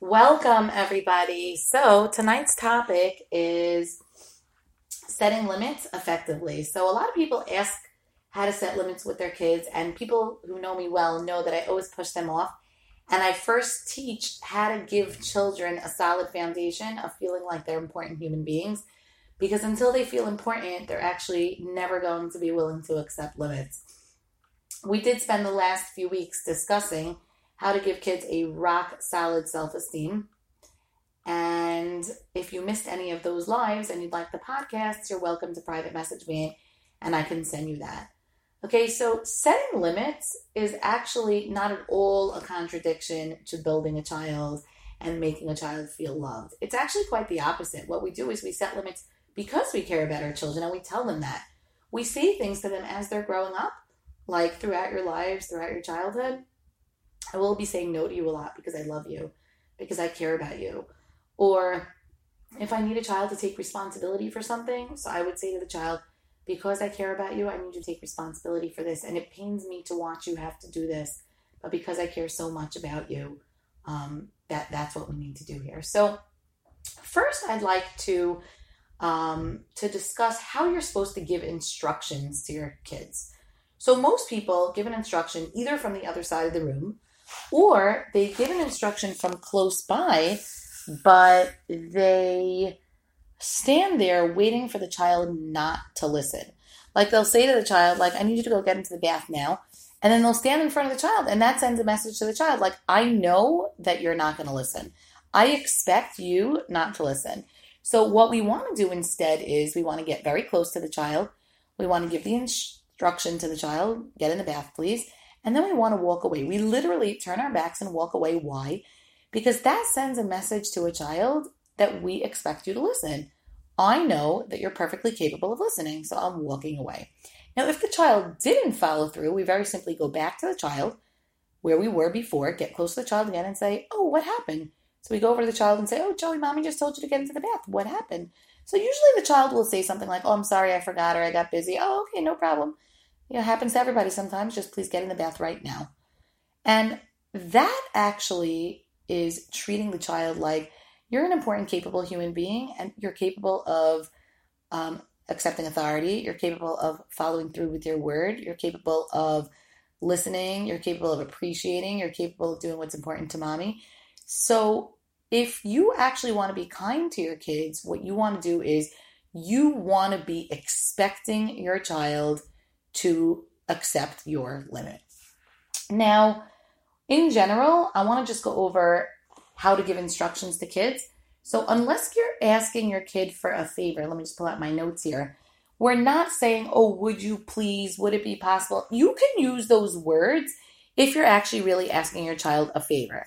Welcome, everybody. So, tonight's topic is setting limits effectively. So, a lot of people ask how to set limits with their kids, and people who know me well know that I always push them off. And I first teach how to give children a solid foundation of feeling like they're important human beings. Because until they feel important, they're actually never going to be willing to accept limits. We did spend the last few weeks discussing how to give kids a rock solid self esteem. And if you missed any of those lives and you'd like the podcast, you're welcome to private message me and I can send you that. Okay, so setting limits is actually not at all a contradiction to building a child and making a child feel loved. It's actually quite the opposite. What we do is we set limits because we care about our children and we tell them that. We say things to them as they're growing up, like throughout your lives, throughout your childhood. I will be saying no to you a lot because I love you, because I care about you. Or if I need a child to take responsibility for something, so I would say to the child, because I care about you, I need you to take responsibility for this. And it pains me to watch you have to do this, but because I care so much about you, um, that that's what we need to do here. So first, I'd like to um, to discuss how you're supposed to give instructions to your kids. So most people give an instruction either from the other side of the room or they give an instruction from close by, but they stand there waiting for the child not to listen. Like they'll say to the child, like, I need you to go get into the bath now. And then they'll stand in front of the child, and that sends a message to the child, like, I know that you're not going to listen. I expect you not to listen. So, what we want to do instead is we want to get very close to the child. We want to give the instruction to the child, get in the bath, please and then we want to walk away. We literally turn our backs and walk away. Why? Because that sends a message to a child that we expect you to listen. I know that you're perfectly capable of listening, so I'm walking away. Now, if the child didn't follow through, we very simply go back to the child where we were before, get close to the child again, and say, Oh, what happened? So we go over to the child and say, Oh, Joey, mommy just told you to get into the bath. What happened? So usually the child will say something like, Oh, I'm sorry, I forgot, or I got busy. Oh, okay, no problem. You know, happens to everybody sometimes. Just please get in the bath right now. And that actually is treating the child like you're an important, capable human being and you're capable of um, accepting authority. You're capable of following through with your word. You're capable of listening. You're capable of appreciating. You're capable of doing what's important to mommy. So, if you actually want to be kind to your kids, what you want to do is you want to be expecting your child to accept your limit. Now, in general, I want to just go over how to give instructions to kids. So, unless you're asking your kid for a favor, let me just pull out my notes here. We're not saying, oh, would you please? Would it be possible? You can use those words if you're actually really asking your child a favor.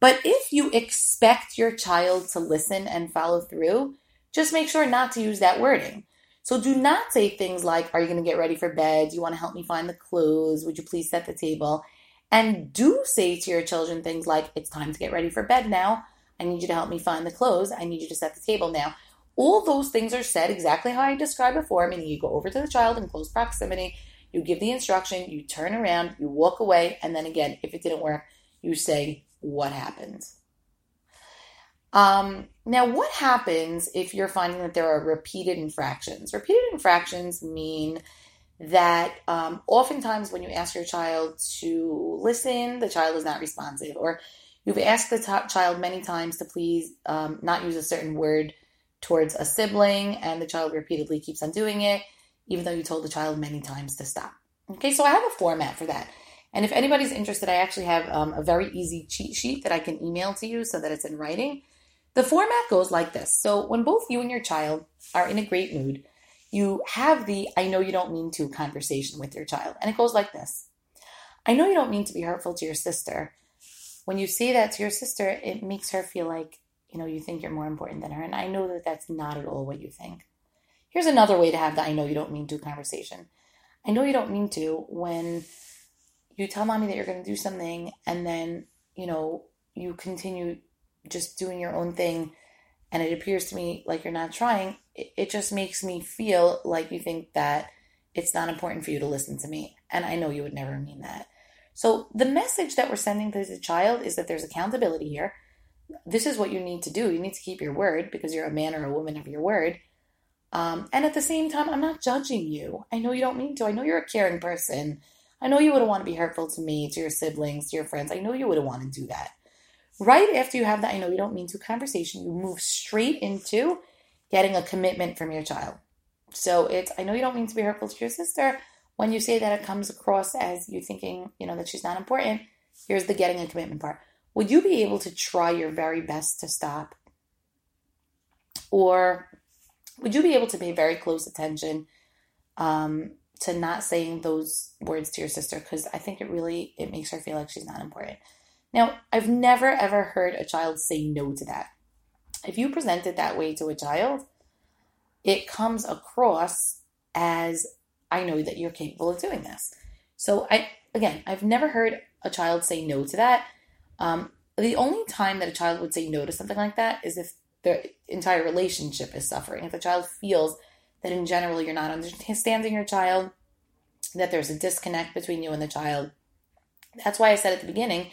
But if you expect your child to listen and follow through, just make sure not to use that wording. So do not say things like, Are you going to get ready for bed? Do you want to help me find the clothes? Would you please set the table? And do say to your children things like, It's time to get ready for bed now. I need you to help me find the clothes. I need you to set the table now. All those things are said exactly how I described before, meaning you go over to the child in close proximity, you give the instruction, you turn around, you walk away, and then again, if it didn't work, you say, What happened? Um, now, what happens if you're finding that there are repeated infractions? Repeated infractions mean that um, oftentimes when you ask your child to listen, the child is not responsive, or you've asked the t- child many times to please um, not use a certain word towards a sibling, and the child repeatedly keeps on doing it, even though you told the child many times to stop. Okay, so I have a format for that. And if anybody's interested, I actually have um, a very easy cheat sheet that I can email to you so that it's in writing. The format goes like this. So when both you and your child are in a great mood, you have the I know you don't mean to conversation with your child. And it goes like this I know you don't mean to be hurtful to your sister. When you say that to your sister, it makes her feel like, you know, you think you're more important than her. And I know that that's not at all what you think. Here's another way to have the I know you don't mean to conversation. I know you don't mean to when you tell mommy that you're going to do something and then, you know, you continue just doing your own thing and it appears to me like you're not trying, it, it just makes me feel like you think that it's not important for you to listen to me. And I know you would never mean that. So the message that we're sending to the child is that there's accountability here, this is what you need to do. You need to keep your word because you're a man or a woman of your word. Um, and at the same time, I'm not judging you. I know you don't mean to. I know you're a caring person. I know you wouldn't want to be hurtful to me, to your siblings, to your friends. I know you wouldn't want to do that. Right after you have that, I know you don't mean to conversation, you move straight into getting a commitment from your child. So it's, I know you don't mean to be hurtful to your sister. When you say that it comes across as you thinking, you know, that she's not important, here's the getting a commitment part. Would you be able to try your very best to stop? Or would you be able to pay very close attention um, to not saying those words to your sister? Because I think it really it makes her feel like she's not important. Now, I've never ever heard a child say no to that. If you present it that way to a child, it comes across as I know that you're capable of doing this. So I again, I've never heard a child say no to that. Um, the only time that a child would say no to something like that is if their entire relationship is suffering. If the child feels that in general you're not understanding your child, that there's a disconnect between you and the child. That's why I said at the beginning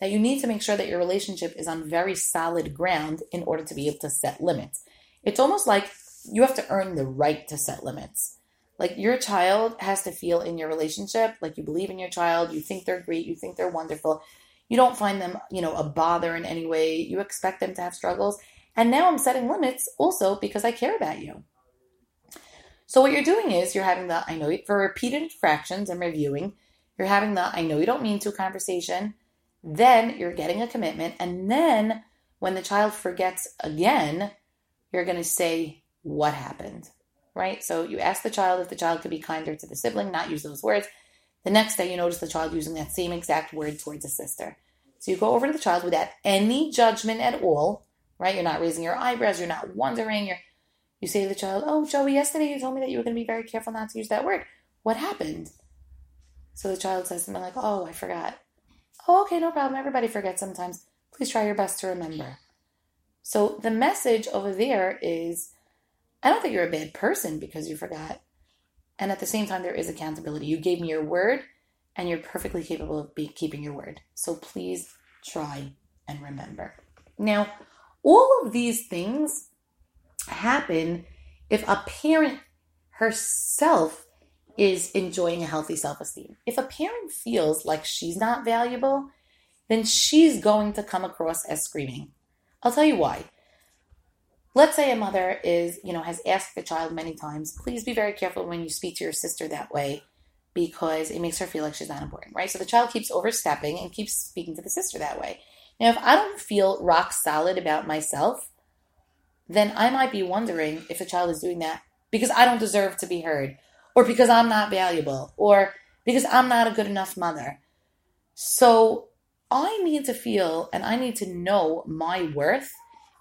that you need to make sure that your relationship is on very solid ground in order to be able to set limits. It's almost like you have to earn the right to set limits. Like your child has to feel in your relationship like you believe in your child, you think they're great, you think they're wonderful. You don't find them, you know, a bother in any way. You expect them to have struggles. And now I'm setting limits also because I care about you. So what you're doing is you're having the I know you for repeated infractions and reviewing, you're having the I know you don't mean to conversation. Then you're getting a commitment. And then when the child forgets again, you're going to say, What happened? Right? So you ask the child if the child could be kinder to the sibling, not use those words. The next day, you notice the child using that same exact word towards a sister. So you go over to the child without any judgment at all, right? You're not raising your eyebrows, you're not wondering. You're, you say to the child, Oh, Joey, yesterday you told me that you were going to be very careful not to use that word. What happened? So the child says something like, Oh, I forgot. Oh, okay, no problem. Everybody forgets sometimes. Please try your best to remember. So the message over there is I don't think you're a bad person because you forgot. And at the same time, there is accountability. You gave me your word, and you're perfectly capable of be- keeping your word. So please try and remember. Now, all of these things happen if a parent herself is enjoying a healthy self esteem. If a parent feels like she's not valuable, then she's going to come across as screaming. I'll tell you why. Let's say a mother is, you know, has asked the child many times, please be very careful when you speak to your sister that way because it makes her feel like she's not important, right? So the child keeps overstepping and keeps speaking to the sister that way. Now, if I don't feel rock solid about myself, then I might be wondering if the child is doing that because I don't deserve to be heard or because I'm not valuable, or because I'm not a good enough mother. So I need to feel and I need to know my worth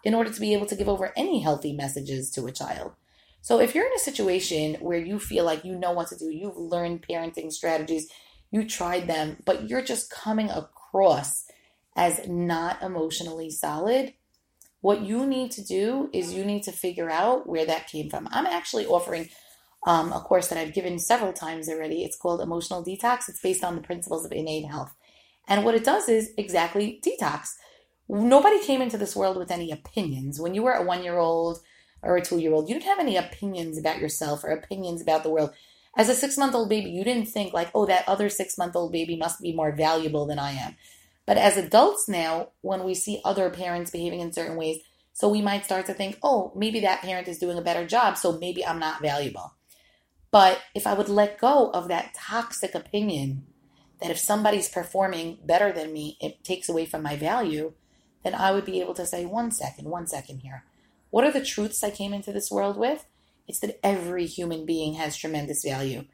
in order to be able to give over any healthy messages to a child. So if you're in a situation where you feel like you know what to do, you've learned parenting strategies, you tried them, but you're just coming across as not emotionally solid, what you need to do is you need to figure out where that came from. I'm actually offering um, a course that I've given several times already. It's called Emotional Detox. It's based on the principles of innate health. And what it does is exactly detox. Nobody came into this world with any opinions. When you were a one year old or a two year old, you didn't have any opinions about yourself or opinions about the world. As a six month old baby, you didn't think, like, oh, that other six month old baby must be more valuable than I am. But as adults now, when we see other parents behaving in certain ways, so we might start to think, oh, maybe that parent is doing a better job, so maybe I'm not valuable. But if I would let go of that toxic opinion that if somebody's performing better than me, it takes away from my value, then I would be able to say, one second, one second here. What are the truths I came into this world with? It's that every human being has tremendous value.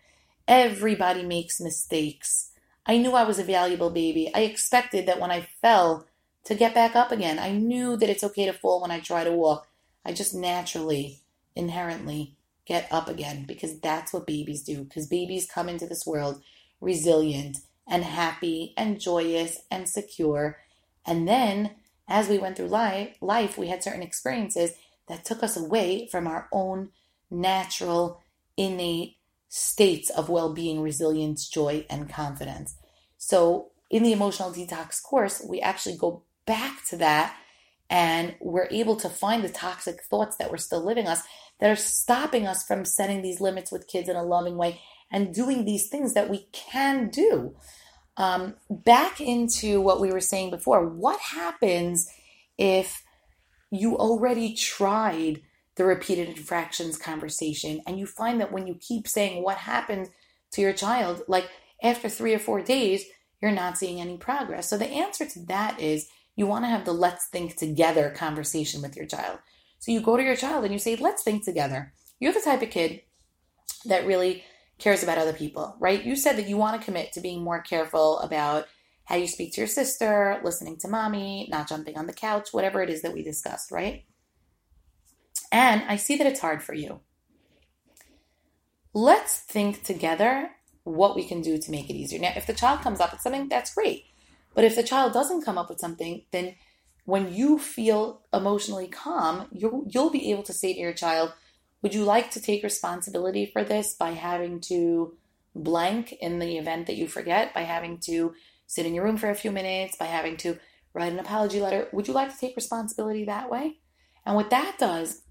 Everybody makes mistakes. I knew I was a valuable baby. I expected that when I fell to get back up again. I knew that it's okay to fall when I try to walk. I just naturally, inherently get up again because that's what babies do. Because babies come into this world resilient and happy and joyous and secure. And then as we went through life, life we had certain experiences that took us away from our own natural, innate states of well being, resilience, joy, and confidence. So, in the emotional detox course, we actually go back to that and we're able to find the toxic thoughts that we're still living us that are stopping us from setting these limits with kids in a loving way and doing these things that we can do. Um, back into what we were saying before, what happens if you already tried the repeated infractions conversation and you find that when you keep saying what happened to your child, like after three or four days, you're not seeing any progress. So the answer to that is you want to have the let's think together conversation with your child. So you go to your child and you say, let's think together. You're the type of kid that really cares about other people, right? You said that you want to commit to being more careful about how you speak to your sister, listening to mommy, not jumping on the couch, whatever it is that we discussed, right? And I see that it's hard for you. Let's think together what we can do to make it easier. Now, if the child comes up with something, that's great. But if the child doesn't come up with something, then when you feel emotionally calm, you'll, you'll be able to say to your child, Would you like to take responsibility for this by having to blank in the event that you forget, by having to sit in your room for a few minutes, by having to write an apology letter? Would you like to take responsibility that way? And what that does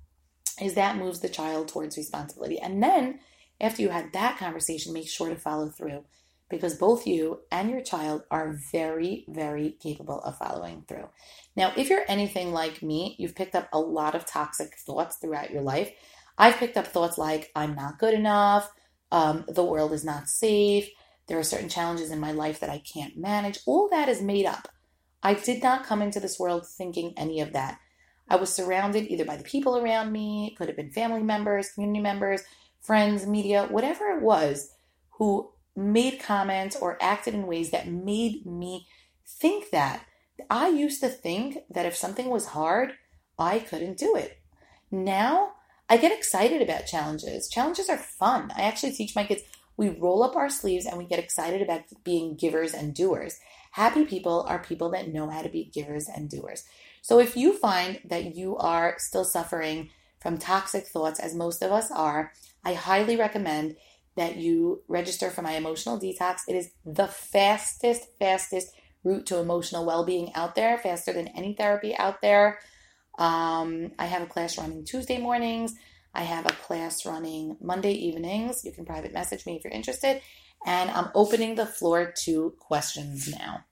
is that moves the child towards responsibility. And then after you had that conversation, make sure to follow through because both you and your child are very, very capable of following through. Now, if you're anything like me, you've picked up a lot of toxic thoughts throughout your life. I've picked up thoughts like, I'm not good enough, um, the world is not safe, there are certain challenges in my life that I can't manage. All that is made up. I did not come into this world thinking any of that. I was surrounded either by the people around me, could have been family members, community members, friends, media, whatever it was, who made comments or acted in ways that made me think that. I used to think that if something was hard, I couldn't do it. Now, I get excited about challenges. Challenges are fun. I actually teach my kids we roll up our sleeves and we get excited about being givers and doers. Happy people are people that know how to be givers and doers. So if you find that you are still suffering from toxic thoughts, as most of us are, I highly recommend that you register for my emotional detox. It is the fastest, fastest route to emotional well being out there, faster than any therapy out there. Um, I have a class running Tuesday mornings. I have a class running Monday evenings. You can private message me if you're interested. And I'm opening the floor to questions now.